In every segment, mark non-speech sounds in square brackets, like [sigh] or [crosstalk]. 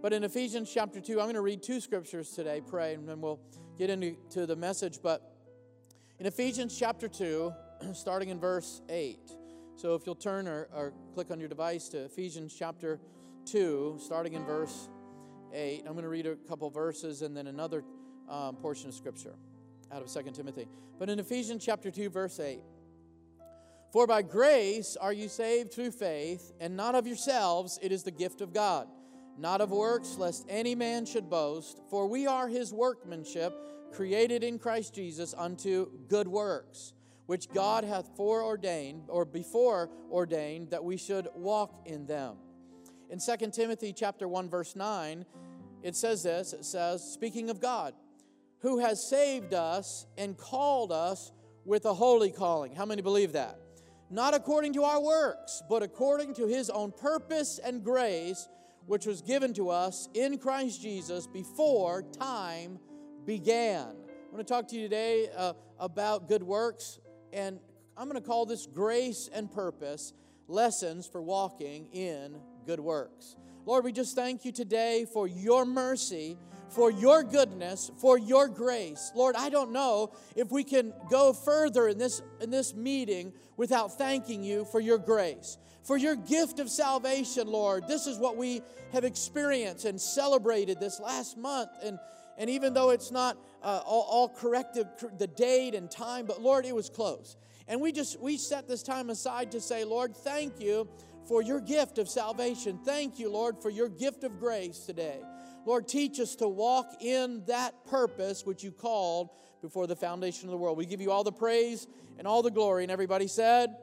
But in Ephesians chapter 2, I'm going to read two scriptures today, pray, and then we'll get into the message. But in Ephesians chapter 2, [clears throat] starting in verse 8. So if you'll turn or, or click on your device to Ephesians chapter 2, starting in verse 8, I'm going to read a couple verses and then another um, portion of scripture out of 2 Timothy. But in Ephesians chapter 2, verse 8, For by grace are you saved through faith, and not of yourselves, it is the gift of God not of works, lest any man should boast. For we are his workmanship, created in Christ Jesus unto good works, which God hath foreordained, or before ordained, that we should walk in them. In 2 Timothy chapter 1, verse 9, it says this it says, speaking of God, who has saved us and called us with a holy calling. How many believe that? Not according to our works, but according to his own purpose and grace which was given to us in Christ Jesus before time began. I want to talk to you today uh, about good works, and I'm going to call this grace and purpose lessons for walking in good works. Lord, we just thank you today for your mercy for your goodness, for your grace. Lord, I don't know if we can go further in this, in this meeting without thanking you for your grace, for your gift of salvation, Lord. This is what we have experienced and celebrated this last month. And, and even though it's not uh, all, all the date and time, but Lord, it was close. And we just, we set this time aside to say, Lord, thank you for your gift of salvation. Thank you, Lord, for your gift of grace today. Lord, teach us to walk in that purpose which you called before the foundation of the world. We give you all the praise and all the glory. And everybody said,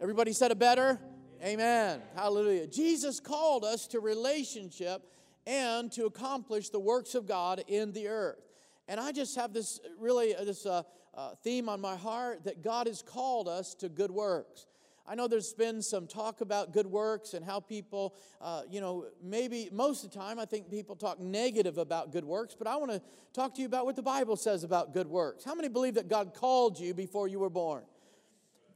Everybody said it better? Amen. Hallelujah. Jesus called us to relationship and to accomplish the works of God in the earth. And I just have this really uh, this uh, uh, theme on my heart that God has called us to good works. I know there's been some talk about good works and how people, uh, you know, maybe most of the time I think people talk negative about good works, but I want to talk to you about what the Bible says about good works. How many believe that God called you before you were born?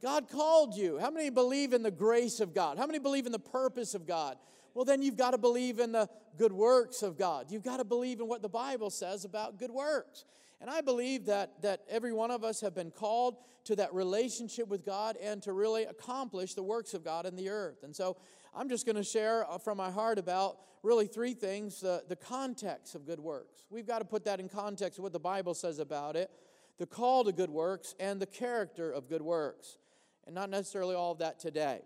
God called you. How many believe in the grace of God? How many believe in the purpose of God? Well, then you've got to believe in the good works of God. You've got to believe in what the Bible says about good works. And I believe that, that every one of us have been called to that relationship with God and to really accomplish the works of God in the earth. And so I'm just going to share uh, from my heart about really three things the, the context of good works. We've got to put that in context of what the Bible says about it, the call to good works, and the character of good works. And not necessarily all of that today.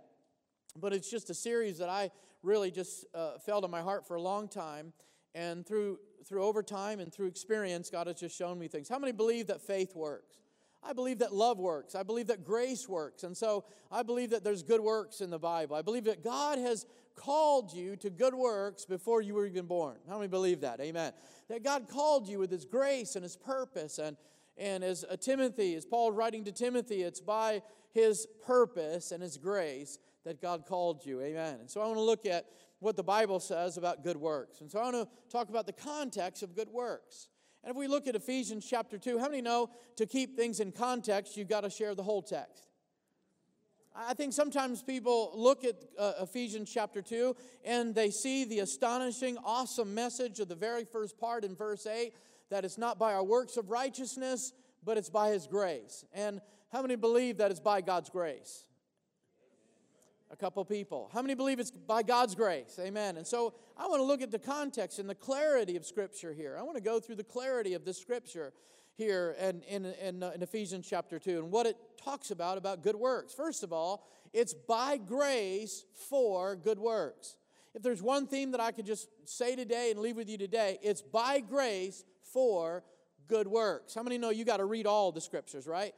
But it's just a series that I really just uh, felt in my heart for a long time. And through, through over time and through experience, God has just shown me things. How many believe that faith works? I believe that love works. I believe that grace works. And so I believe that there's good works in the Bible. I believe that God has called you to good works before you were even born. How many believe that? Amen. That God called you with His grace and His purpose. And, and as uh, Timothy, as Paul writing to Timothy, it's by His purpose and His grace that God called you. Amen. And so I want to look at what the Bible says about good works. And so I want to talk about the context of good works. And if we look at Ephesians chapter 2, how many know to keep things in context, you've got to share the whole text? I think sometimes people look at uh, Ephesians chapter 2 and they see the astonishing, awesome message of the very first part in verse 8 that it's not by our works of righteousness, but it's by His grace. And how many believe that it's by God's grace? A couple people. How many believe it's by God's grace? Amen. And so I want to look at the context and the clarity of Scripture here. I want to go through the clarity of the Scripture here in, in, in, uh, in Ephesians chapter 2 and what it talks about about good works. First of all, it's by grace for good works. If there's one theme that I could just say today and leave with you today, it's by grace for good works. How many know you got to read all the scriptures, right?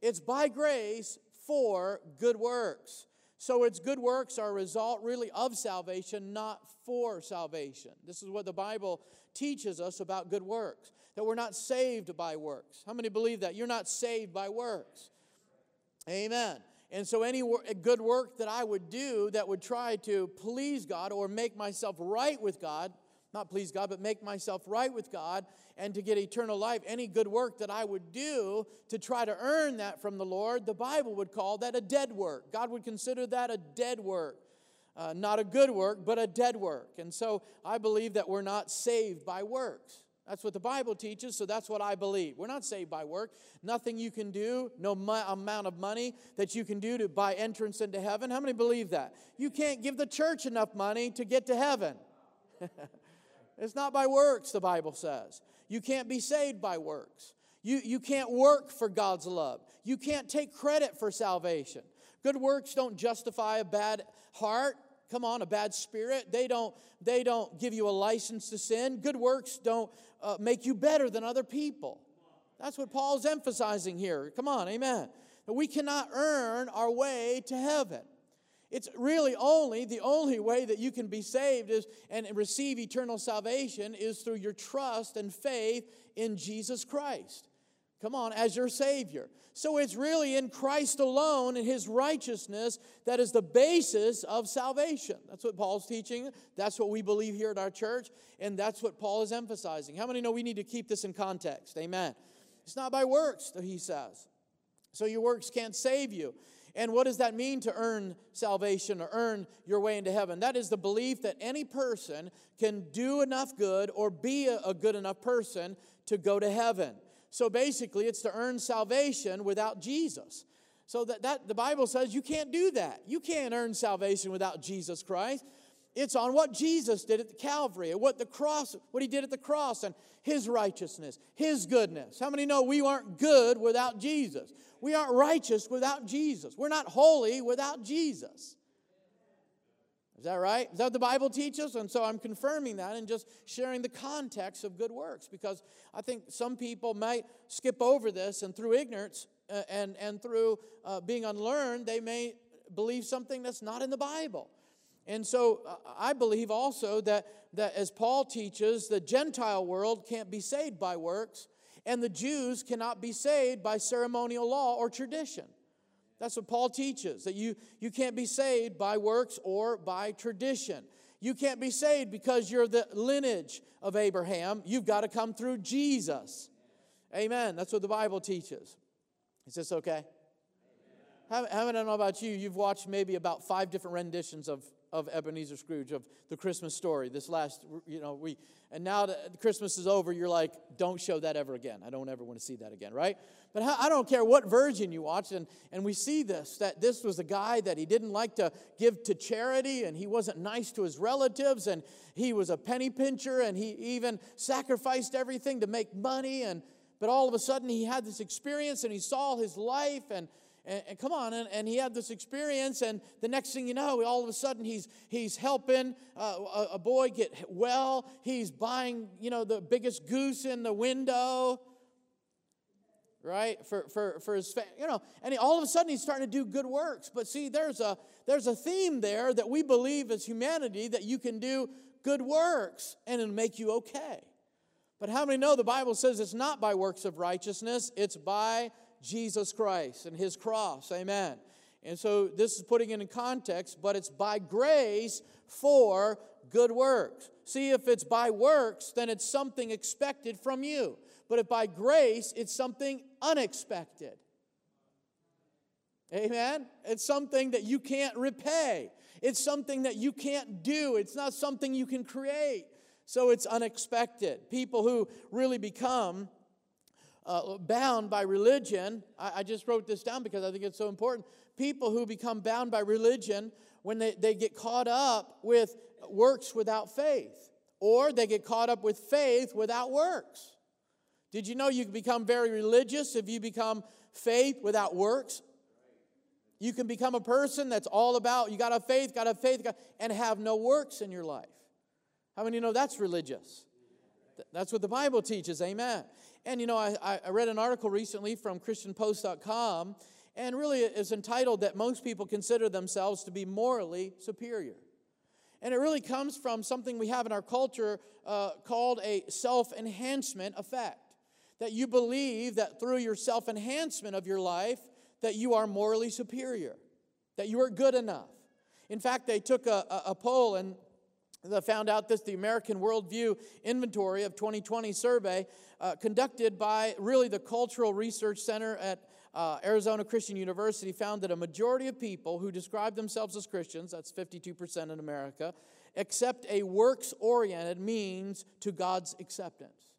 It's by grace for good works. So its good works are a result really of salvation, not for salvation. This is what the Bible teaches us about good works that we're not saved by works. How many believe that? You're not saved by works. Amen. And so, any good work that I would do that would try to please God or make myself right with God, not please God, but make myself right with God and to get eternal life, any good work that I would do to try to earn that from the Lord, the Bible would call that a dead work. God would consider that a dead work. uh, not a good work, but a dead work. And so I believe that we're not saved by works. That's what the Bible teaches, so that's what I believe. We're not saved by work. Nothing you can do, no mo- amount of money that you can do to buy entrance into heaven. How many believe that? You can't give the church enough money to get to heaven. [laughs] it's not by works, the Bible says. You can't be saved by works. You, you can't work for God's love. You can't take credit for salvation. Good works don't justify a bad heart. Come on, a bad spirit. They don't, they don't give you a license to sin. Good works don't uh, make you better than other people. That's what Paul's emphasizing here. Come on, amen. We cannot earn our way to heaven. It's really only the only way that you can be saved is and receive eternal salvation is through your trust and faith in Jesus Christ. Come on, as your Savior. So it's really in Christ alone and His righteousness that is the basis of salvation. That's what Paul's teaching. That's what we believe here at our church. And that's what Paul is emphasizing. How many know we need to keep this in context? Amen. It's not by works, he says. So your works can't save you. And what does that mean to earn salvation or earn your way into heaven? That is the belief that any person can do enough good or be a, good enough person to go to heaven. So basically, it's to earn salvation without Jesus. So that, that the Bible says you can't do that. You can't earn salvation without Jesus Christ. It's on what Jesus did at the Calvary, what the cross, what he did at the cross, and his righteousness, his goodness. How many know we aren't good without Jesus? We aren't righteous without Jesus. We're not holy without Jesus. Is that right? Is that what the Bible teaches? And so I'm confirming that and just sharing the context of good works because I think some people might skip over this and through ignorance uh, and, and through uh, being unlearned, they may believe something that's not in the Bible. And so uh, I believe also that, that as Paul teaches, the Gentile world can't be saved by works, and the Jews cannot be saved by ceremonial law or tradition. That's what Paul teaches that you, you can't be saved by works or by tradition. You can't be saved because you're the lineage of Abraham. You've got to come through Jesus. Amen. That's what the Bible teaches. Is this okay? Haven't, haven't I know about you? You've watched maybe about five different renditions of of Ebenezer Scrooge, of the Christmas story this last, you know, week. And now that Christmas is over, you're like, don't show that ever again. I don't ever want to see that again, right? But I don't care what version you watch, and, and we see this that this was a guy that he didn't like to give to charity, and he wasn't nice to his relatives, and he was a penny pincher, and he even sacrificed everything to make money. And but all of a sudden, he had this experience, and he saw his life, and and, and come on, and, and, he had this experience, and the next thing you know, all of a sudden he's he's helping uh, a, a, boy get well. He's buying, you know, the biggest goose in the window, right? For for for his, you know, and he, all of a sudden he's starting to do good works. But see, there's a there's a theme there that we believe as humanity that you can do good works and it'll make you okay. But how many know the Bible says it's not by works of righteousness, it's by Jesus Christ and his cross. Amen. And so this is putting it in context, but it's by grace for good works. See, if it's by works, then it's something expected from you. But if by grace, it's something unexpected. Amen? It's something that you can't repay. It's something that you can't do. It's not something you can create. So it's unexpected. People who really become uh, bound by religion, I, I just wrote this down because I think it's so important. People who become bound by religion when they, they get caught up with works without faith, or they get caught up with faith without works. Did you know you can become very religious if you become faith without works? You can become a person that's all about, you got a faith, got a faith, and have no works in your life. How many know that's religious? That's what the Bible teaches, amen. And you know, I, I read an article recently from ChristianPost.com, and really it's entitled that most people consider themselves to be morally superior. And it really comes from something we have in our culture uh, called a self enhancement effect. That you believe that through your self enhancement of your life, that you are morally superior, that you are good enough. In fact, they took a, a, a poll and Found out this the American Worldview Inventory of 2020 survey uh, conducted by really the Cultural Research Center at uh, Arizona Christian University found that a majority of people who describe themselves as Christians, that's 52% in America, accept a works oriented means to God's acceptance.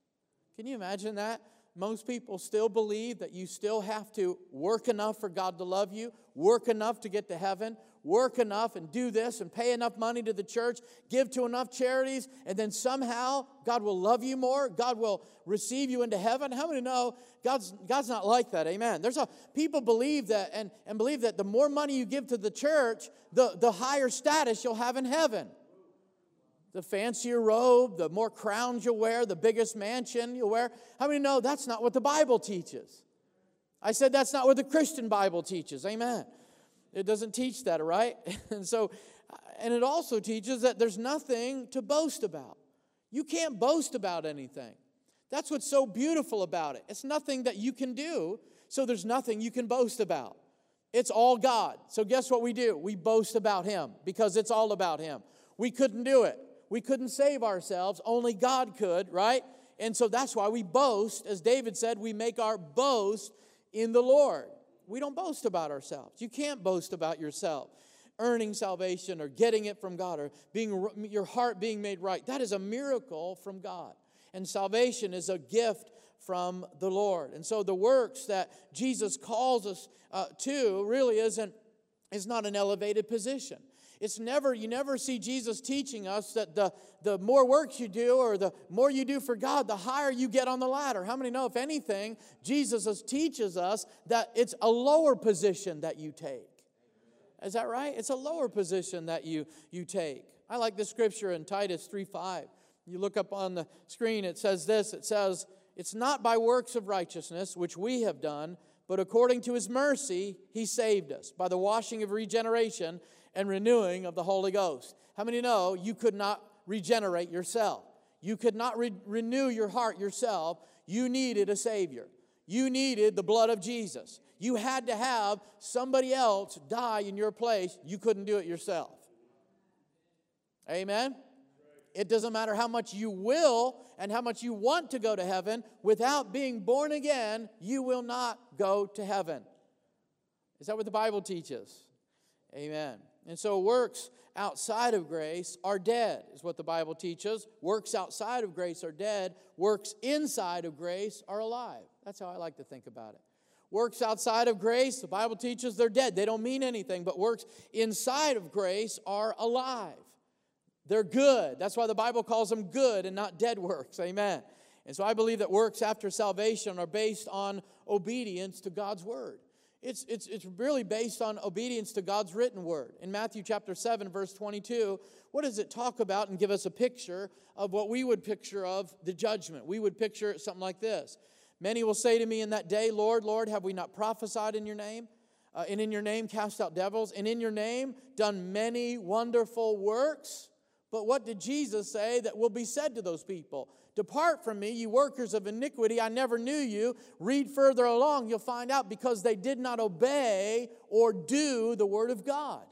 Can you imagine that? Most people still believe that you still have to work enough for God to love you, work enough to get to heaven, work enough and do this and pay enough money to the church, give to enough charities, and then somehow God will love you more. God will receive you into heaven. How many know God's, God's not like that? Amen. There's a people believe that and, and believe that the more money you give to the church, the, the higher status you'll have in heaven. The fancier robe, the more crowns you'll wear, the biggest mansion you'll wear. How many know that's not what the Bible teaches? I said that's not what the Christian Bible teaches. Amen. It doesn't teach that, right? [laughs] And so, and it also teaches that there's nothing to boast about. You can't boast about anything. That's what's so beautiful about it. It's nothing that you can do, so there's nothing you can boast about. It's all God. So, guess what we do? We boast about Him because it's all about Him. We couldn't do it. We couldn't save ourselves. Only God could, right? And so that's why we boast. As David said, we make our boast in the Lord. We don't boast about ourselves. You can't boast about yourself earning salvation or getting it from God or being your heart being made right. That is a miracle from God. And salvation is a gift from the Lord. And so the works that Jesus calls us uh, to really isn't is not an elevated position. It's never, you never see Jesus teaching us that the, the more works you do or the more you do for God, the higher you get on the ladder. How many know, if anything, Jesus teaches us that it's a lower position that you take? Is that right? It's a lower position that you, you take. I like the scripture in Titus 3 5. You look up on the screen, it says this it says, It's not by works of righteousness which we have done, but according to his mercy, he saved us by the washing of regeneration and renewing of the Holy Ghost. How many know you could not regenerate yourself? You could not re- renew your heart yourself. You needed a Savior. You needed the blood of Jesus. You had to have somebody else die in your place. You couldn't do it yourself. Amen? It doesn't matter how much you will and how much you want to go to heaven. Without being born again, you will not go to heaven. Is that what the Bible teaches? Amen. And so works outside of grace are dead, is what the Bible teaches. Works outside of grace are dead. Works inside of grace are alive. That's how I like to think about it. Works outside of grace, the Bible teaches they're dead. They don't mean anything, but works inside of grace are alive. They're good. That's why the Bible calls them good and not dead works. Amen. And so I believe that works after salvation are based on obedience to God's word. It's, it's, it's really based on obedience to God's written word. In Matthew chapter 7, verse 22, what does it talk about and give us a picture of what we would picture of the judgment? We would picture something like this Many will say to me in that day, Lord, Lord, have we not prophesied in your name? Uh, and in your name cast out devils, and in your name done many wonderful works? But what did Jesus say that will be said to those people? Depart from me, you workers of iniquity, I never knew you. Read further along, you'll find out because they did not obey or do the word of God.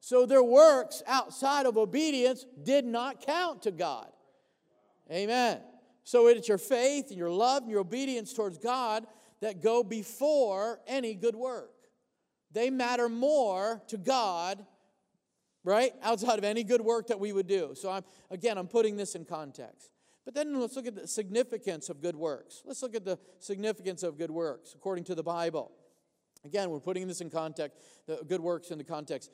So their works outside of obedience did not count to God. Amen. So it's your faith and your love and your obedience towards God that go before any good work. They matter more to God right? Outside of any good work that we would do. So I'm again, I'm putting this in context. But then let's look at the significance of good works. Let's look at the significance of good works according to the Bible. Again, we're putting this in context, the good works in the context.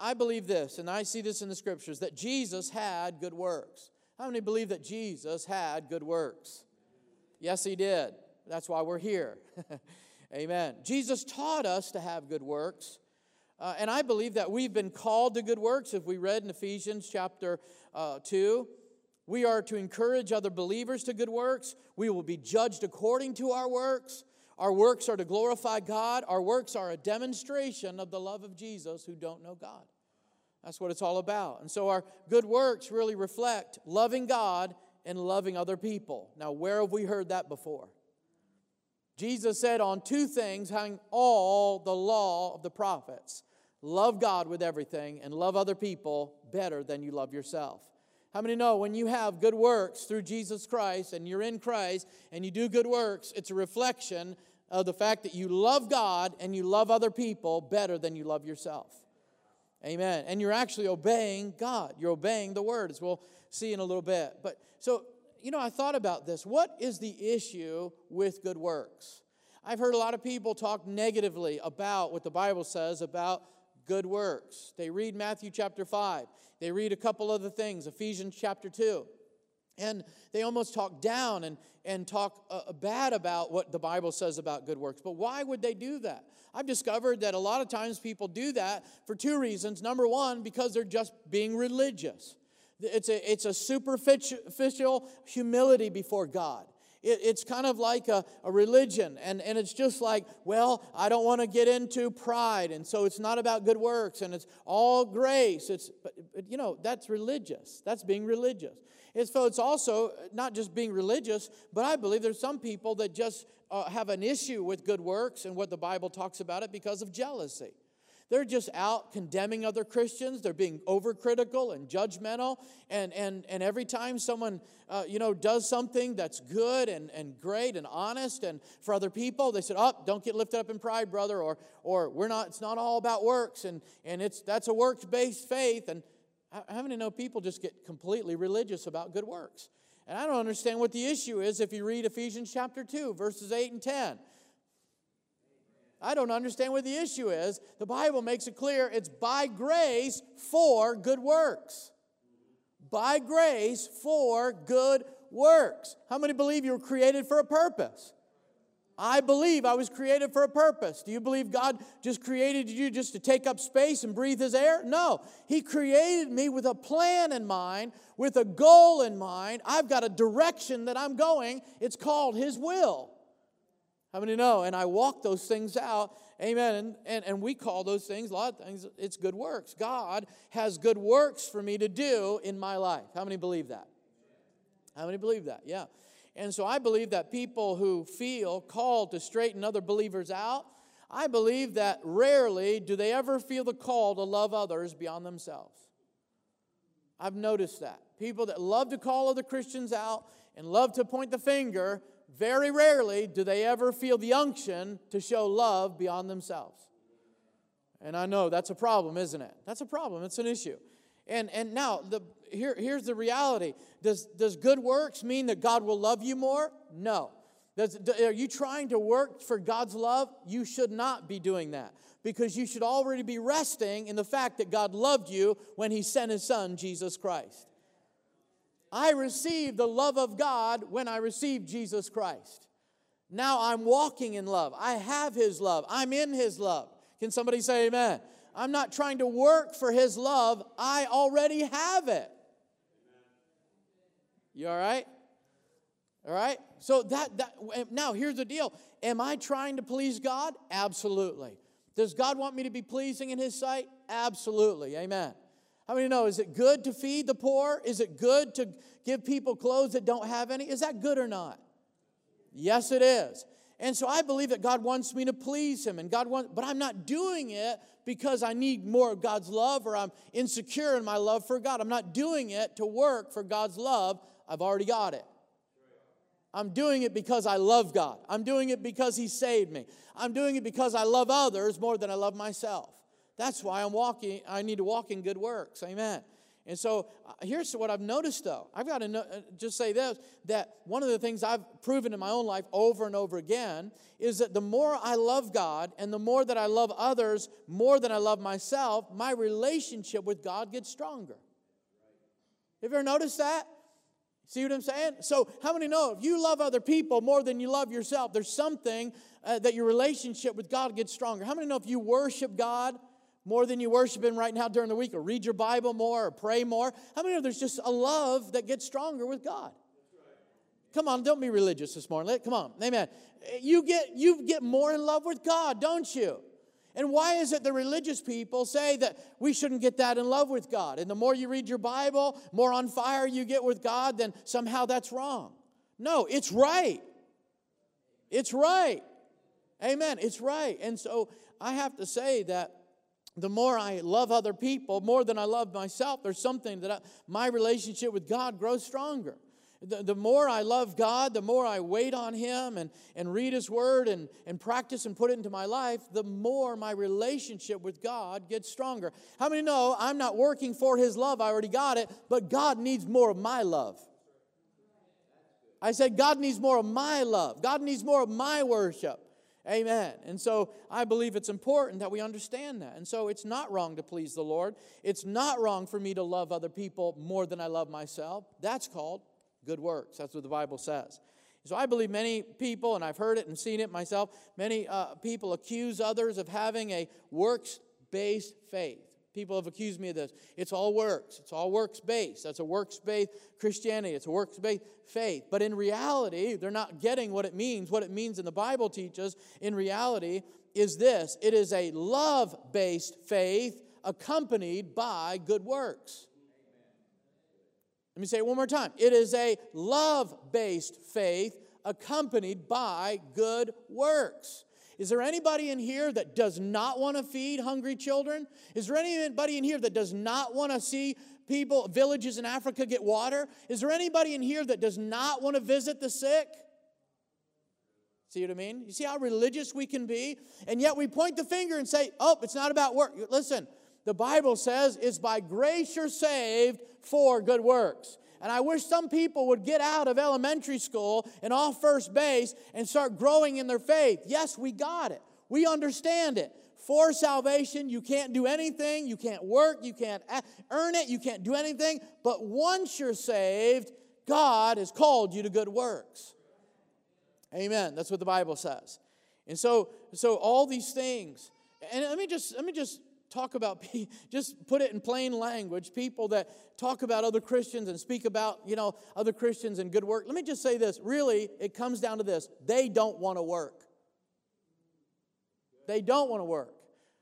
I believe this, and I see this in the scriptures, that Jesus had good works. How many believe that Jesus had good works? Yes, he did. That's why we're here. [laughs] Amen. Jesus taught us to have good works. Uh, and I believe that we've been called to good works. If we read in Ephesians chapter uh, 2, we are to encourage other believers to good works. We will be judged according to our works. Our works are to glorify God. Our works are a demonstration of the love of Jesus who don't know God. That's what it's all about. And so our good works really reflect loving God and loving other people. Now, where have we heard that before? Jesus said, On two things hang all the law of the prophets love God with everything and love other people better than you love yourself. How many know when you have good works through Jesus Christ and you're in Christ and you do good works, it's a reflection of the fact that you love God and you love other people better than you love yourself. Amen. And you're actually obeying God. You're obeying the word, as we'll see in a little bit. But so, you know, I thought about this. What is the issue with good works? I've heard a lot of people talk negatively about what the Bible says about good works. They read Matthew chapter 5, they read a couple other things, Ephesians chapter 2. And they almost talk down and, and talk uh, bad about what the Bible says about good works. But why would they do that? I've discovered that a lot of times people do that for two reasons. Number one, because they're just being religious. It's a, it's a superficial humility before God. It, it's kind of like a, a religion, and, and it's just like, well, I don't want to get into pride, and so it's not about good works, and it's all grace. It's, but, but you know, that's religious. That's being religious. It's, so it's also not just being religious, but I believe there's some people that just uh, have an issue with good works and what the Bible talks about it because of jealousy. They're just out condemning other Christians. They're being overcritical and judgmental. And, and, and every time someone, uh, you know, does something that's good and, and great and honest and for other people, they said, oh, don't get lifted up in pride, brother. Or, or we're not, it's not all about works. And, and it's, that's a works-based faith. And how many know people just get completely religious about good works? And I don't understand what the issue is if you read Ephesians chapter 2, verses 8 and 10. I don't understand what the issue is. The Bible makes it clear it's by grace for good works. By grace for good works. How many believe you were created for a purpose? I believe I was created for a purpose. Do you believe God just created you just to take up space and breathe His air? No. He created me with a plan in mind, with a goal in mind. I've got a direction that I'm going. It's called His will. How many know? And I walk those things out. Amen. And, and, and we call those things, a lot of things, it's good works. God has good works for me to do in my life. How many believe that? How many believe that? Yeah. And so I believe that people who feel called to straighten other believers out, I believe that rarely do they ever feel the call to love others beyond themselves. I've noticed that. People that love to call other Christians out and love to point the finger, very rarely do they ever feel the unction to show love beyond themselves. And I know that's a problem, isn't it? That's a problem, it's an issue. And, and now, the, here, here's the reality does, does good works mean that God will love you more? No. Does, are you trying to work for God's love? You should not be doing that because you should already be resting in the fact that God loved you when He sent His Son, Jesus Christ. I received the love of God when I received Jesus Christ. Now I'm walking in love. I have His love. I'm in His love. Can somebody say amen? I'm not trying to work for His love, I already have it. You all right? All right? So that, that now here's the deal. Am I trying to please God? Absolutely. Does God want me to be pleasing in his sight? Absolutely. Amen. How many know? Is it good to feed the poor? Is it good to give people clothes that don't have any? Is that good or not? Yes, it is. And so I believe that God wants me to please Him, and God wants, but I'm not doing it because I need more of God's love or I'm insecure in my love for God. I'm not doing it to work for God's love. I've already got it. I'm doing it because I love God. I'm doing it because He saved me. I'm doing it because I love others more than I love myself. That's why I'm walking, I need to walk in good works. Amen. And so uh, here's what I've noticed though. I've got to know, uh, just say this that one of the things I've proven in my own life over and over again is that the more I love God and the more that I love others more than I love myself, my relationship with God gets stronger. Have you ever noticed that? See what I'm saying? So, how many know if you love other people more than you love yourself, there's something uh, that your relationship with God gets stronger? How many know if you worship God more than you worship Him right now during the week, or read your Bible more, or pray more. How many of there's just a love that gets stronger with God? Come on, don't be religious this morning. Come on, amen. You get you get more in love with God, don't you? And why is it the religious people say that we shouldn't get that in love with God? And the more you read your Bible, more on fire you get with God, then somehow that's wrong. No, it's right. It's right. Amen. It's right. And so I have to say that the more I love other people, more than I love myself, there's something that I, my relationship with God grows stronger. The, the more I love God, the more I wait on Him and, and read His Word and, and practice and put it into my life, the more my relationship with God gets stronger. How many know I'm not working for His love? I already got it, but God needs more of my love. I said, God needs more of my love. God needs more of my worship. Amen. And so I believe it's important that we understand that. And so it's not wrong to please the Lord. It's not wrong for me to love other people more than I love myself. That's called good works. That's what the Bible says. So I believe many people, and I've heard it and seen it myself, many uh, people accuse others of having a works based faith. People have accused me of this. It's all works. It's all works based. That's a works based Christianity. It's a works based faith. But in reality, they're not getting what it means. What it means in the Bible teaches in reality is this it is a love based faith accompanied by good works. Let me say it one more time. It is a love based faith accompanied by good works. Is there anybody in here that does not want to feed hungry children? Is there anybody in here that does not want to see people, villages in Africa get water? Is there anybody in here that does not want to visit the sick? See what I mean? You see how religious we can be? And yet we point the finger and say, oh, it's not about work. Listen, the Bible says it's by grace you're saved for good works. And I wish some people would get out of elementary school and off first base and start growing in their faith. Yes, we got it. We understand it. For salvation, you can't do anything. You can't work. You can't earn it. You can't do anything. But once you're saved, God has called you to good works. Amen. That's what the Bible says. And so, so all these things, and let me just let me just talk about, [laughs] just put it in plain language, people that talk about other Christians and speak about, you know, other Christians and good work. Let me just say this really, it comes down to this they don't want to work. They don't want to work.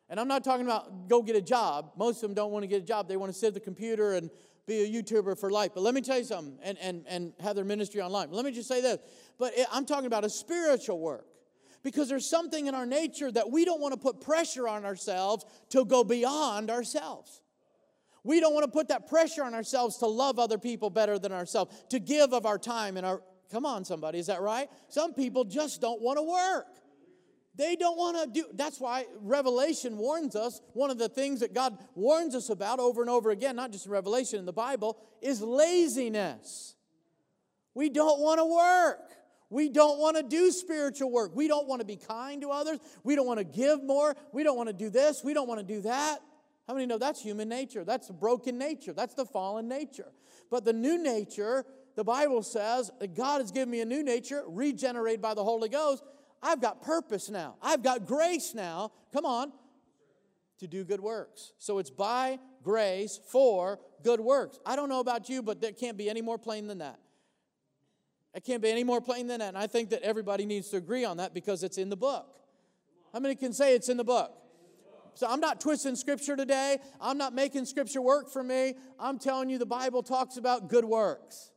And I'm not talking about go get a job. Most of them don't want to get a job. They want to sit at the computer and be a YouTuber for life. But let me tell you something, and, and, and have their ministry online. Let me just say this. But I'm talking about a spiritual work because there's something in our nature that we don't want to put pressure on ourselves to go beyond ourselves. We don't want to put that pressure on ourselves to love other people better than ourselves, to give of our time and our. Come on, somebody, is that right? Some people just don't want to work. They don't want to do. That's why Revelation warns us. One of the things that God warns us about over and over again, not just in Revelation in the Bible, is laziness. We don't want to work. We don't want to do spiritual work. We don't want to be kind to others. We don't want to give more. We don't want to do this. We don't want to do that. How many know that's human nature? That's broken nature. That's the fallen nature. But the new nature, the Bible says God has given me a new nature, regenerated by the Holy Ghost. I've got purpose now. I've got grace now. Come on. To do good works. So it's by grace for good works. I don't know about you, but there can't be any more plain than that. It can't be any more plain than that. And I think that everybody needs to agree on that because it's in the book. How many can say it's in the book? So I'm not twisting scripture today. I'm not making scripture work for me. I'm telling you the Bible talks about good works.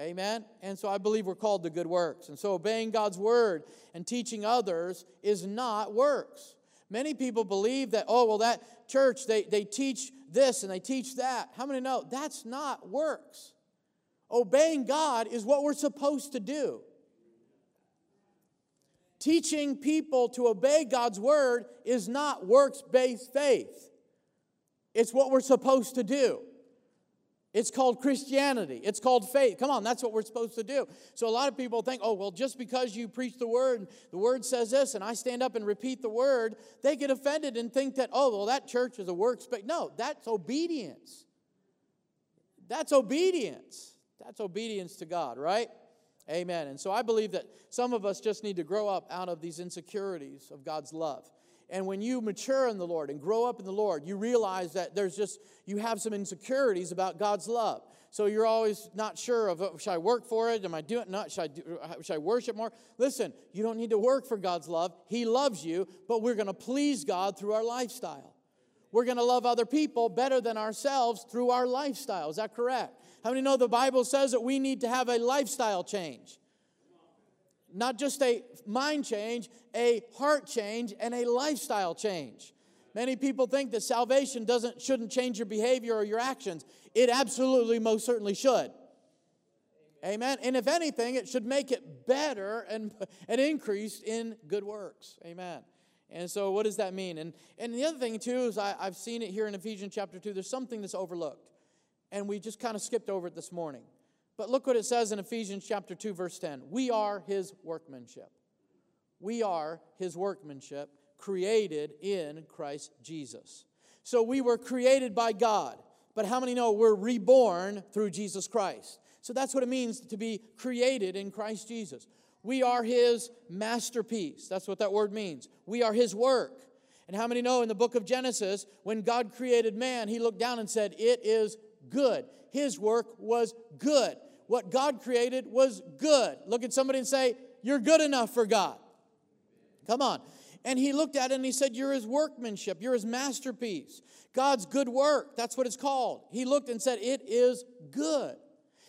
Amen. And so I believe we're called to good works. And so obeying God's word and teaching others is not works. Many people believe that, oh, well, that church, they, they teach this and they teach that. How many know that's not works? Obeying God is what we're supposed to do. Teaching people to obey God's word is not works based faith, it's what we're supposed to do. It's called Christianity. It's called faith. Come on, that's what we're supposed to do. So a lot of people think, oh, well, just because you preach the word, the word says this, and I stand up and repeat the word, they get offended and think that, oh, well, that church is a works. But no, that's obedience. That's obedience. That's obedience to God, right? Amen. And so I believe that some of us just need to grow up out of these insecurities of God's love. And when you mature in the Lord and grow up in the Lord, you realize that there's just, you have some insecurities about God's love. So you're always not sure of, should I work for it? Am I doing not? Should I, do, uh, should I worship more? Listen, you don't need to work for God's love. He loves you, but we're going to please God through our lifestyle. We're going to love other people better than ourselves through our lifestyle. Is that correct? How many know the Bible says that we need to have a lifestyle change? Not just a mind change, a heart change, and a lifestyle change. Many people think that salvation doesn't shouldn't change your behavior or your actions. It absolutely most certainly should. Amen. And if anything, it should make it better and, and increased in good works. Amen. And so, what does that mean? And, and the other thing, too, is I, I've seen it here in Ephesians chapter 2. There's something that's overlooked. And we just kind of skipped over it this morning. But look what it says in Ephesians chapter 2, verse 10. We are his workmanship. We are his workmanship, created in Christ Jesus. So we were created by God. But how many know we're reborn through Jesus Christ? So that's what it means to be created in Christ Jesus. We are his masterpiece. That's what that word means. We are his work. And how many know in the book of Genesis, when God created man, he looked down and said, It is good. His work was good. What God created was good. Look at somebody and say, You're good enough for God. Come on. And he looked at it and he said, You're his workmanship, you're his masterpiece. God's good work, that's what it's called. He looked and said, It is good.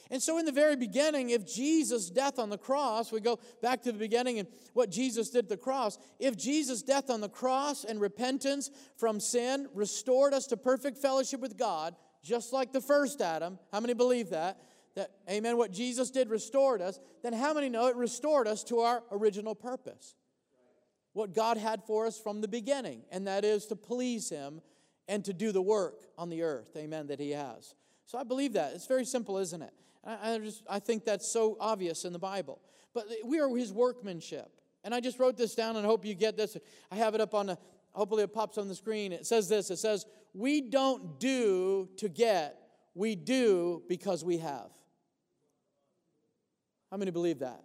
And so, in the very beginning, if Jesus' death on the cross, we go back to the beginning and what Jesus did at the cross, if Jesus' death on the cross and repentance from sin restored us to perfect fellowship with God, just like the first Adam, how many believe that? That, amen, what Jesus did restored us, then how many know it restored us to our original purpose? What God had for us from the beginning, and that is to please Him and to do the work on the earth, amen, that He has. So I believe that. It's very simple, isn't it? I, I, just, I think that's so obvious in the Bible. But we are his workmanship. And I just wrote this down and hope you get this. I have it up on the, hopefully it pops on the screen. It says this it says, We don't do to get, we do because we have. How many believe that?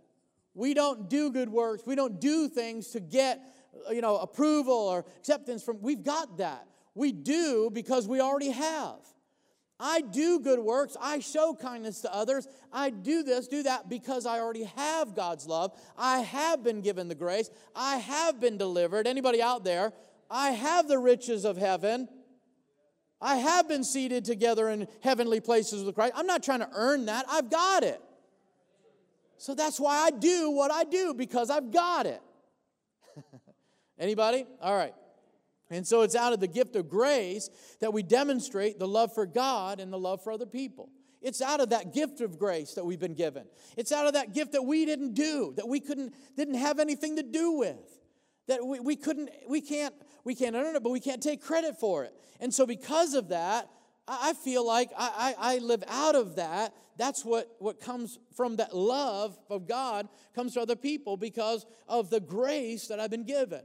We don't do good works. We don't do things to get, you know, approval or acceptance from. We've got that. We do because we already have. I do good works. I show kindness to others. I do this, do that because I already have God's love. I have been given the grace. I have been delivered. Anybody out there? I have the riches of heaven. I have been seated together in heavenly places with Christ. I'm not trying to earn that. I've got it. So that's why I do what I do because I've got it. [laughs] Anybody? All right. And so it's out of the gift of grace that we demonstrate the love for God and the love for other people. It's out of that gift of grace that we've been given. It's out of that gift that we didn't do, that we couldn't didn't have anything to do with. That we, we couldn't, we can't, we can't earn it, but we can't take credit for it. And so because of that, I feel like I, I, I live out of that. That's what, what comes from that love of God comes to other people because of the grace that I've been given.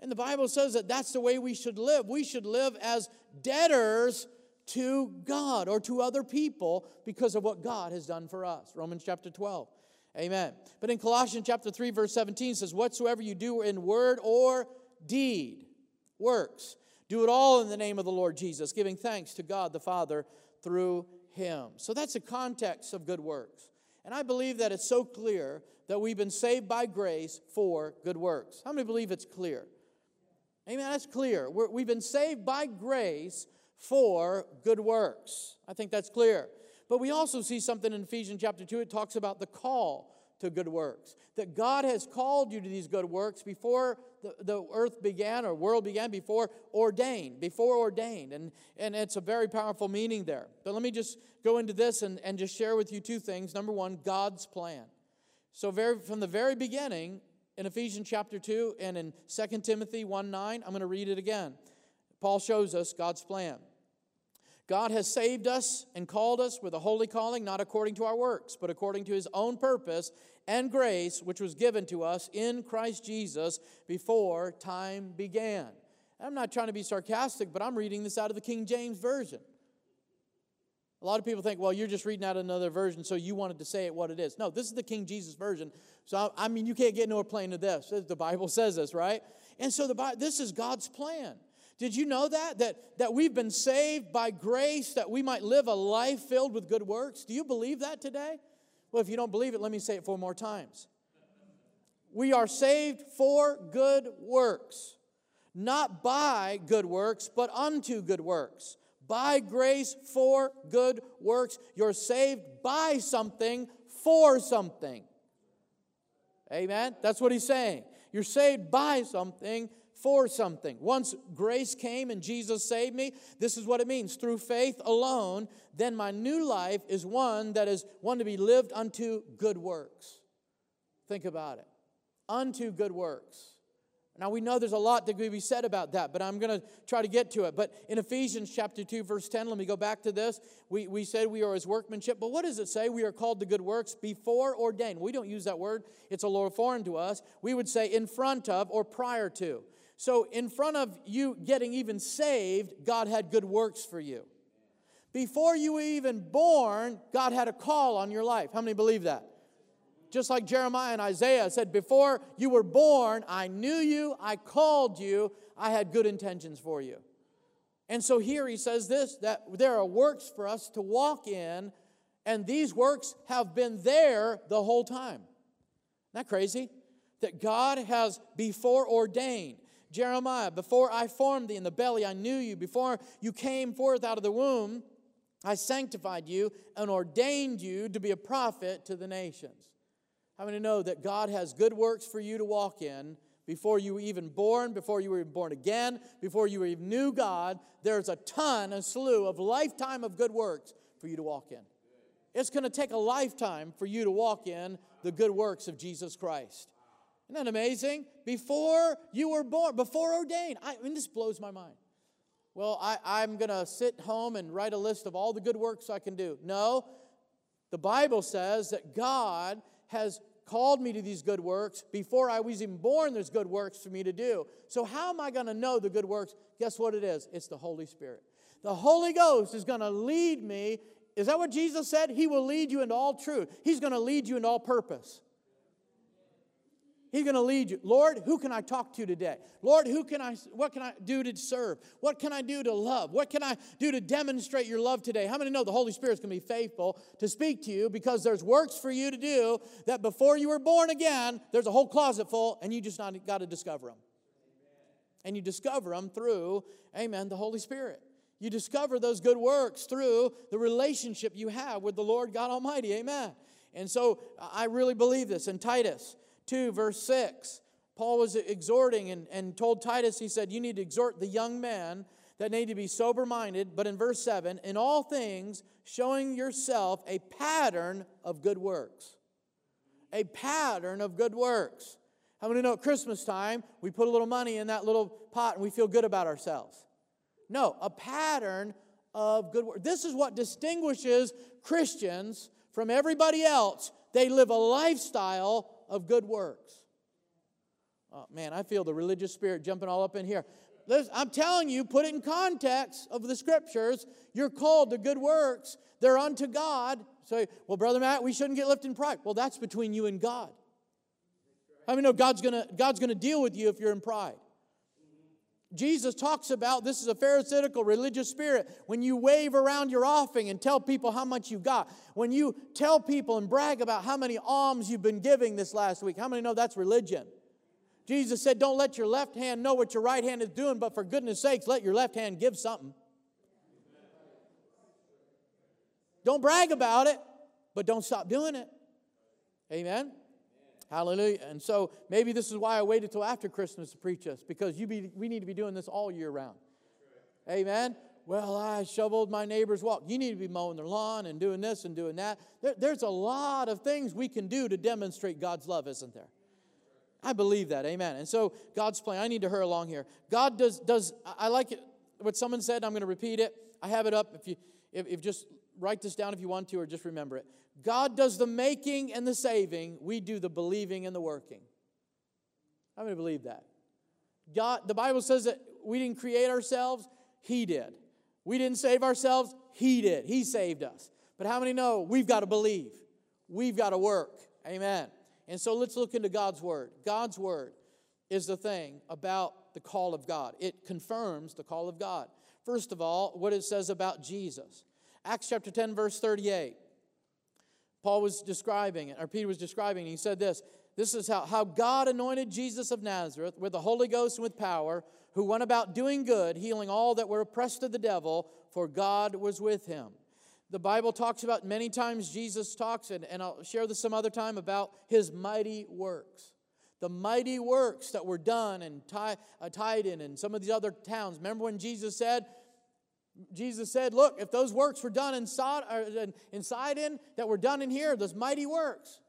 And the Bible says that that's the way we should live. We should live as debtors to God or to other people because of what God has done for us. Romans chapter 12. Amen. But in Colossians chapter 3 verse 17 says whatsoever you do in word or deed works do it all in the name of the Lord Jesus giving thanks to God the Father through him. So that's the context of good works. And I believe that it's so clear that we've been saved by grace for good works. How many believe it's clear? Amen. That's clear. we have been saved by grace for good works. I think that's clear. But we also see something in Ephesians chapter 2. It talks about the call to good works. That God has called you to these good works before the, the earth began or world began, before ordained, before ordained. And, and it's a very powerful meaning there. But let me just go into this and, and just share with you two things. Number one, God's plan. So, very, from the very beginning, in Ephesians chapter 2 and in 2 Timothy 1 9. I'm going to read it again. Paul shows us God's plan. God has saved us and called us with a holy calling, not according to our works, but according to his own purpose and grace, which was given to us in Christ Jesus before time began. I'm not trying to be sarcastic, but I'm reading this out of the King James Version. A lot of people think, well, you're just reading out another version, so you wanted to say it what it is. No, this is the King Jesus version. So, I mean, you can't get no plain to this. The Bible says this, right? And so, the this is God's plan. Did you know that? that? That we've been saved by grace, that we might live a life filled with good works? Do you believe that today? Well, if you don't believe it, let me say it four more times. We are saved for good works, not by good works, but unto good works by grace for good works. You're saved by something for something. Amen? That's what he's saying. You're saved by something for something. Once grace came and Jesus saved me, this is what it means through faith alone, then my new life is one that is one to be lived unto good works. Think about it. Unto good works. Now we know there's a lot that could be said about that, but I'm going to try to get to it. But in Ephesians chapter 2, verse 10, let me go back to this. We, we said we are his workmanship, but what does it say? We are called to good works before ordained. We don't use that word, it's a little foreign to us. We would say in front of or prior to. So, in front of you getting even saved, God had good works for you. Before you were even born, God had a call on your life. How many believe that? Just like Jeremiah and Isaiah said, Before you were born, I knew you, I called you, I had good intentions for you. And so here he says this that there are works for us to walk in, and these works have been there the whole time. Isn't that crazy? That God has before ordained. Jeremiah, before I formed thee in the belly, I knew you. Before you came forth out of the womb, I sanctified you and ordained you to be a prophet to the nations. How many know that God has good works for you to walk in before you were even born, before you were born again, before you even knew God? There's a ton, a slew of lifetime of good works for you to walk in. It's going to take a lifetime for you to walk in the good works of Jesus Christ. Isn't that amazing? Before you were born, before ordained. I, I mean, this blows my mind. Well, I, I'm going to sit home and write a list of all the good works I can do. No, the Bible says that God has called me to these good works. Before I was even born, there's good works for me to do. So, how am I going to know the good works? Guess what it is? It's the Holy Spirit. The Holy Ghost is going to lead me. Is that what Jesus said? He will lead you into all truth, He's going to lead you into all purpose. He's going to lead you. Lord, who can I talk to today? Lord, who can I what can I do to serve? What can I do to love? What can I do to demonstrate your love today? How many know the Holy Spirit's going to be faithful to speak to you because there's works for you to do that before you were born again, there's a whole closet full and you just not got to discover them. And you discover them through, amen, the Holy Spirit. You discover those good works through the relationship you have with the Lord God Almighty. Amen. And so I really believe this. In Titus, 2, verse 6. Paul was exhorting and, and told Titus, he said, You need to exhort the young man that need to be sober minded. But in verse 7, in all things, showing yourself a pattern of good works. A pattern of good works. How many know at Christmas time, we put a little money in that little pot and we feel good about ourselves? No, a pattern of good work. This is what distinguishes Christians from everybody else. They live a lifestyle of good works. Oh, man, I feel the religious spirit jumping all up in here. I'm telling you, put it in context of the scriptures. You're called to good works. They're unto God. Say, well, Brother Matt, we shouldn't get lifted in pride. Well, that's between you and God. How many know God's gonna, God's gonna deal with you if you're in pride? Jesus talks about this is a pharisaical religious spirit. When you wave around your offering and tell people how much you got, when you tell people and brag about how many alms you've been giving this last week, how many know that's religion? Jesus said, Don't let your left hand know what your right hand is doing, but for goodness sakes, let your left hand give something. Don't brag about it, but don't stop doing it. Amen. Hallelujah. And so maybe this is why I waited till after Christmas to preach us, because you be, we need to be doing this all year round. Amen. Well, I shoveled my neighbor's walk. You need to be mowing their lawn and doing this and doing that. There, there's a lot of things we can do to demonstrate God's love, isn't there? I believe that. Amen. And so God's plan, I need to hurry along here. God does, does I like it, what someone said, I'm going to repeat it. I have it up. If you if, if just write this down if you want to, or just remember it. God does the making and the saving, we do the believing and the working. How many believe that? God, the Bible says that we didn't create ourselves, He did. We didn't save ourselves, He did. He saved us. But how many know we've got to believe? We've got to work. Amen. And so let's look into God's Word. God's Word is the thing about the call of God, it confirms the call of God. First of all, what it says about Jesus. Acts chapter 10, verse 38. Paul was describing it, or Peter was describing it. He said this This is how, how God anointed Jesus of Nazareth with the Holy Ghost and with power, who went about doing good, healing all that were oppressed of the devil, for God was with him. The Bible talks about many times Jesus talks, and, and I'll share this some other time about his mighty works. The mighty works that were done in Ty, uh, Tidon and some of these other towns. Remember when Jesus said, Jesus said, Look, if those works were done in, uh, in Sidon that were done in here, those mighty works.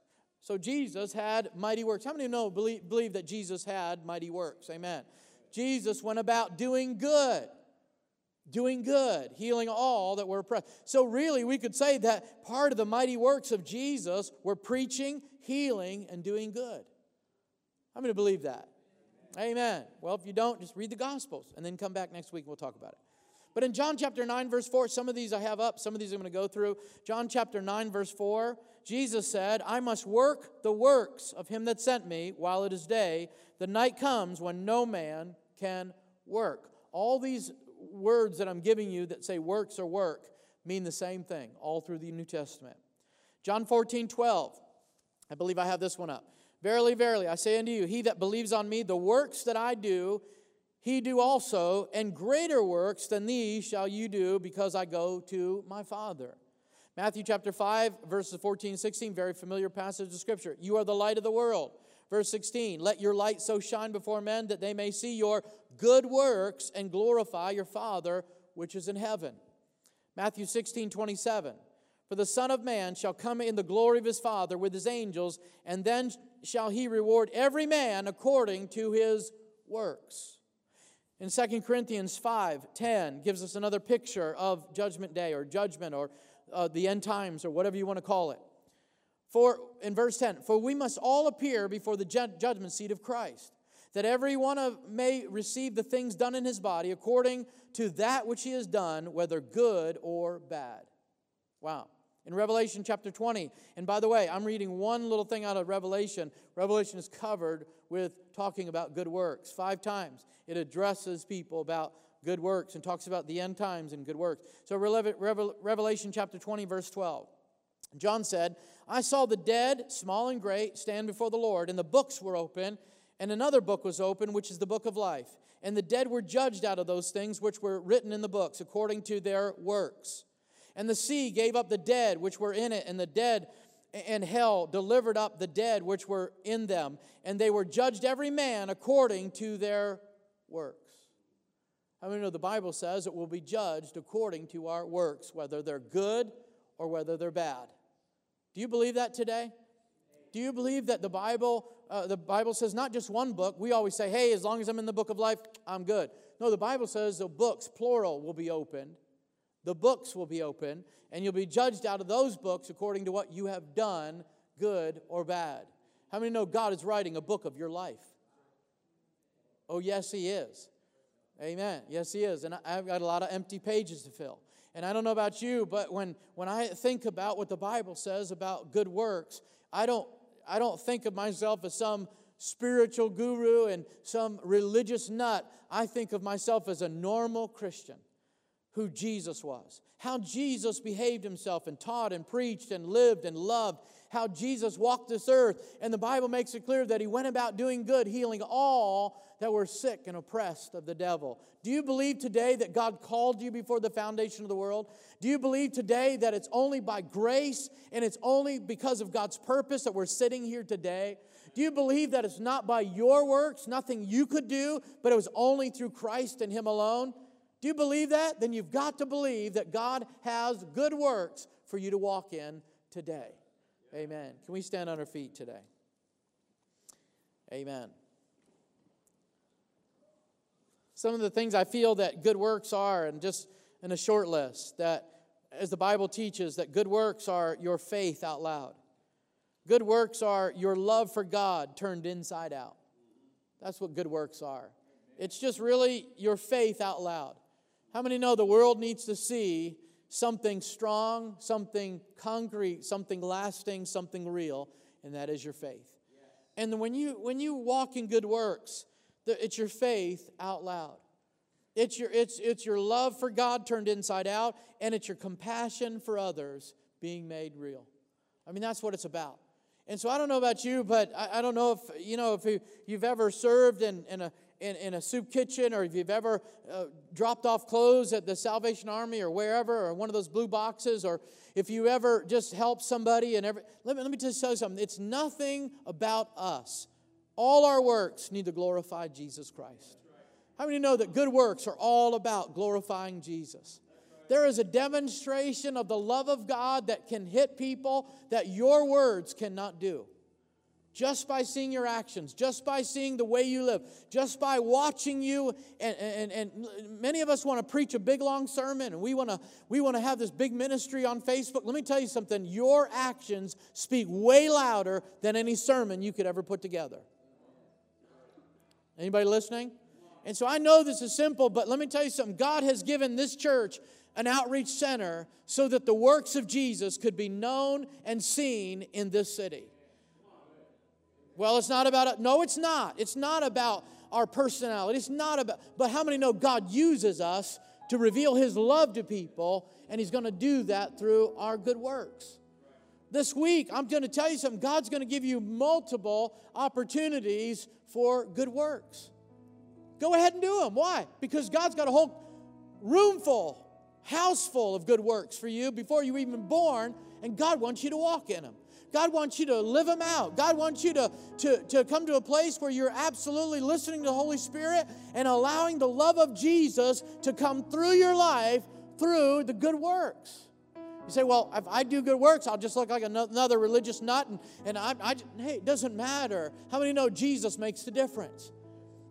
So Jesus had mighty works. How many know, believe, believe that Jesus had mighty works? Amen. Jesus went about doing good doing good, healing all that were oppressed. So, really, we could say that part of the mighty works of Jesus were preaching, healing, and doing good. Going to believe that. Amen. Well, if you don't, just read the Gospels and then come back next week and we'll talk about it. But in John chapter 9, verse 4, some of these I have up, some of these I'm going to go through. John chapter 9, verse 4, Jesus said, I must work the works of him that sent me while it is day. The night comes when no man can work. All these words that I'm giving you that say works or work mean the same thing all through the New Testament. John 14, 12. I believe I have this one up. Verily, verily, I say unto you, he that believes on me, the works that I do, he do also, and greater works than these shall you do, because I go to my Father. Matthew chapter 5, verses 14 and 16, very familiar passage of Scripture. You are the light of the world. Verse 16, let your light so shine before men that they may see your good works and glorify your Father which is in heaven. Matthew 16, 27, for the Son of Man shall come in the glory of his Father with his angels, and then shall he reward every man according to his works. In 2 Corinthians 5 10 gives us another picture of judgment day or judgment or uh, the end times or whatever you want to call it. For in verse 10, for we must all appear before the judgment seat of Christ, that every one of may receive the things done in his body according to that which he has done, whether good or bad. Wow. In Revelation chapter 20, and by the way, I'm reading one little thing out of Revelation. Revelation is covered with talking about good works. Five times it addresses people about good works and talks about the end times and good works. So, Revelation chapter 20, verse 12. John said, I saw the dead, small and great, stand before the Lord, and the books were open, and another book was open, which is the book of life. And the dead were judged out of those things which were written in the books, according to their works. And the sea gave up the dead which were in it, and the dead and hell delivered up the dead which were in them, and they were judged every man according to their works. How many know the Bible says it will be judged according to our works, whether they're good or whether they're bad? Do you believe that today? Do you believe that the Bible, uh, the Bible says not just one book? We always say, hey, as long as I'm in the book of life, I'm good. No, the Bible says the books, plural, will be opened. The books will be open, and you'll be judged out of those books according to what you have done, good or bad. How many know God is writing a book of your life? Oh, yes, He is. Amen. Yes, He is. And I've got a lot of empty pages to fill. And I don't know about you, but when, when I think about what the Bible says about good works, I don't, I don't think of myself as some spiritual guru and some religious nut. I think of myself as a normal Christian who Jesus was, how Jesus behaved himself and taught and preached and lived and loved, how Jesus walked this earth. And the Bible makes it clear that he went about doing good, healing all that were sick and oppressed of the devil. Do you believe today that God called you before the foundation of the world? Do you believe today that it's only by grace and it's only because of God's purpose that we're sitting here today? Do you believe that it's not by your works, nothing you could do, but it was only through Christ and Him alone? Do you believe that? Then you've got to believe that God has good works for you to walk in today. Amen. Can we stand on our feet today? Amen. Some of the things I feel that good works are, and just in a short list, that as the Bible teaches, that good works are your faith out loud. Good works are your love for God turned inside out. That's what good works are. It's just really your faith out loud. How many know the world needs to see something strong, something concrete, something lasting, something real, and that is your faith. And when you when you walk in good works, it's your faith out loud. It's your, it's, it's your love for God turned inside out, and it's your compassion for others being made real. I mean, that's what it's about. And so I don't know about you, but I, I don't know if, you know, if you, you've ever served in, in, a, in, in a soup kitchen or if you've ever uh, dropped off clothes at the Salvation Army or wherever or one of those blue boxes or if you ever just help somebody and every, let me, let me just tell you something. It's nothing about us All our works need to glorify Jesus Christ. How many know that good works are all about glorifying Jesus? There is a demonstration of the love of God that can hit people that your words cannot do. Just by seeing your actions, just by seeing the way you live, just by watching you, and, and, and many of us want to preach a big long sermon and we want to we want to have this big ministry on Facebook. Let me tell you something, your actions speak way louder than any sermon you could ever put together. Anybody listening? And so I know this is simple, but let me tell you something. God has given this church an outreach center so that the works of Jesus could be known and seen in this city. Well, it's not about, no, it's not. It's not about our personality. It's not about, but how many know God uses us to reveal His love to people, and He's going to do that through our good works? This week, I'm going to tell you something. God's going to give you multiple opportunities for good works. Go ahead and do them. Why? Because God's got a whole room full house full of good works for you before you were even born, and God wants you to walk in them. God wants you to live them out. God wants you to, to, to come to a place where you're absolutely listening to the Holy Spirit and allowing the love of Jesus to come through your life through the good works. You say, well, if I do good works, I'll just look like another religious nut. And, and I, I, hey, it doesn't matter. How many know Jesus makes the difference?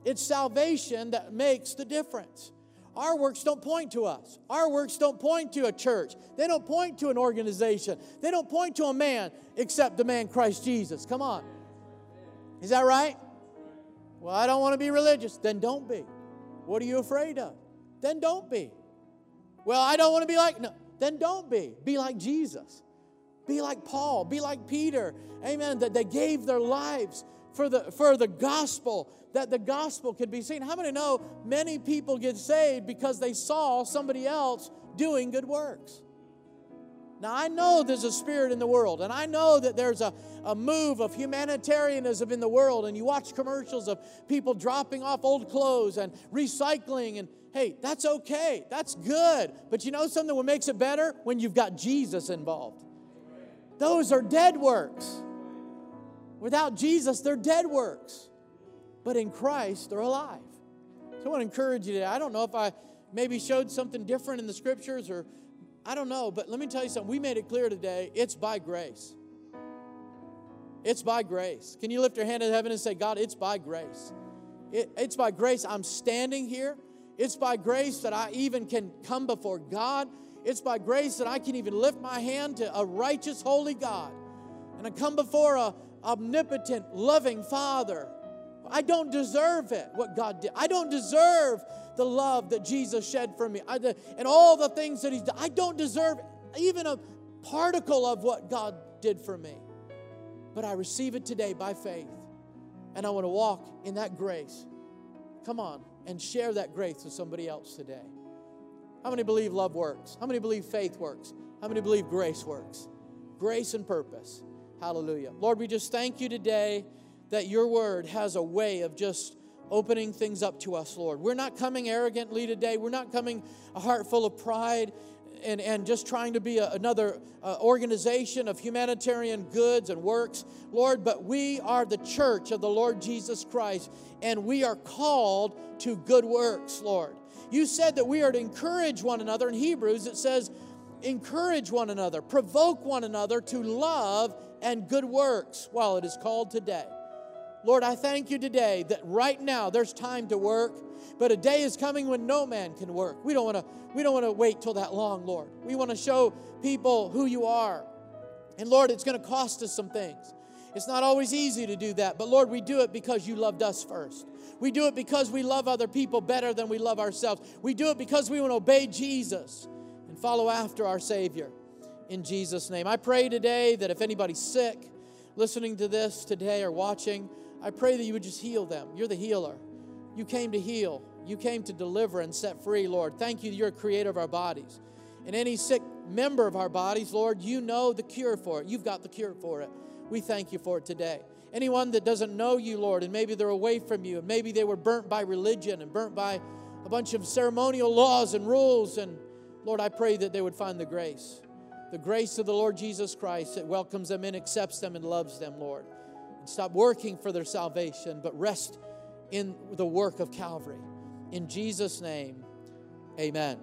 It's salvation that makes the difference. Our works don't point to us. Our works don't point to a church. They don't point to an organization. They don't point to a man except the man Christ Jesus. Come on. Is that right? Well, I don't want to be religious. Then don't be. What are you afraid of? Then don't be. Well, I don't want to be like, no, then don't be. Be like Jesus. Be like Paul. Be like Peter. Amen. That they gave their lives for the, for the gospel, that the gospel could be seen. How many know many people get saved because they saw somebody else doing good works? Now, I know there's a spirit in the world, and I know that there's a, a move of humanitarianism in the world, and you watch commercials of people dropping off old clothes and recycling, and hey, that's okay. That's good. But you know something what makes it better? When you've got Jesus involved. Those are dead works. Without Jesus, they're dead works. But in Christ, they're alive. So I want to encourage you today. I don't know if I maybe showed something different in the scriptures or I don't know, but let me tell you something. We made it clear today it's by grace. It's by grace. Can you lift your hand in heaven and say, God, it's by grace? It, it's by grace I'm standing here. It's by grace that I even can come before God. It's by grace that I can even lift my hand to a righteous, holy God. And I come before a, omnipotent, loving Father. I don't deserve it, what God did. I don't deserve the love that Jesus shed for me I, and all the things that He's done. I don't deserve even a particle of what God did for me. But I receive it today by faith. And I want to walk in that grace. Come on and share that grace with somebody else today. How many believe love works? How many believe faith works? How many believe grace works? Grace and purpose. Hallelujah. Lord, we just thank you today that your word has a way of just opening things up to us, Lord. We're not coming arrogantly today. We're not coming a heart full of pride and, and just trying to be a, another uh, organization of humanitarian goods and works, Lord, but we are the church of the Lord Jesus Christ, and we are called to good works, Lord. You said that we are to encourage one another. In Hebrews, it says, encourage one another, provoke one another to love and good works while it is called today. Lord, I thank you today that right now there's time to work, but a day is coming when no man can work. We don't want to we don't want to wait till that long, Lord. We want to show people who you are. And Lord, it's going to cost us some things. It's not always easy to do that, but Lord, we do it because you loved us first. We do it because we love other people better than we love ourselves. We do it because we want to obey Jesus and follow after our Savior in Jesus' name. I pray today that if anybody's sick, listening to this today or watching, I pray that you would just heal them. You're the healer. You came to heal, you came to deliver and set free, Lord. Thank you, you're a creator of our bodies. And any sick member of our bodies, Lord, you know the cure for it. You've got the cure for it. We thank you for it today. Anyone that doesn't know you, Lord, and maybe they're away from you, and maybe they were burnt by religion and burnt by a bunch of ceremonial laws and rules, and Lord, I pray that they would find the grace the grace of the Lord Jesus Christ that welcomes them in, accepts them, and loves them, Lord. Stop working for their salvation, but rest in the work of Calvary. In Jesus' name, amen.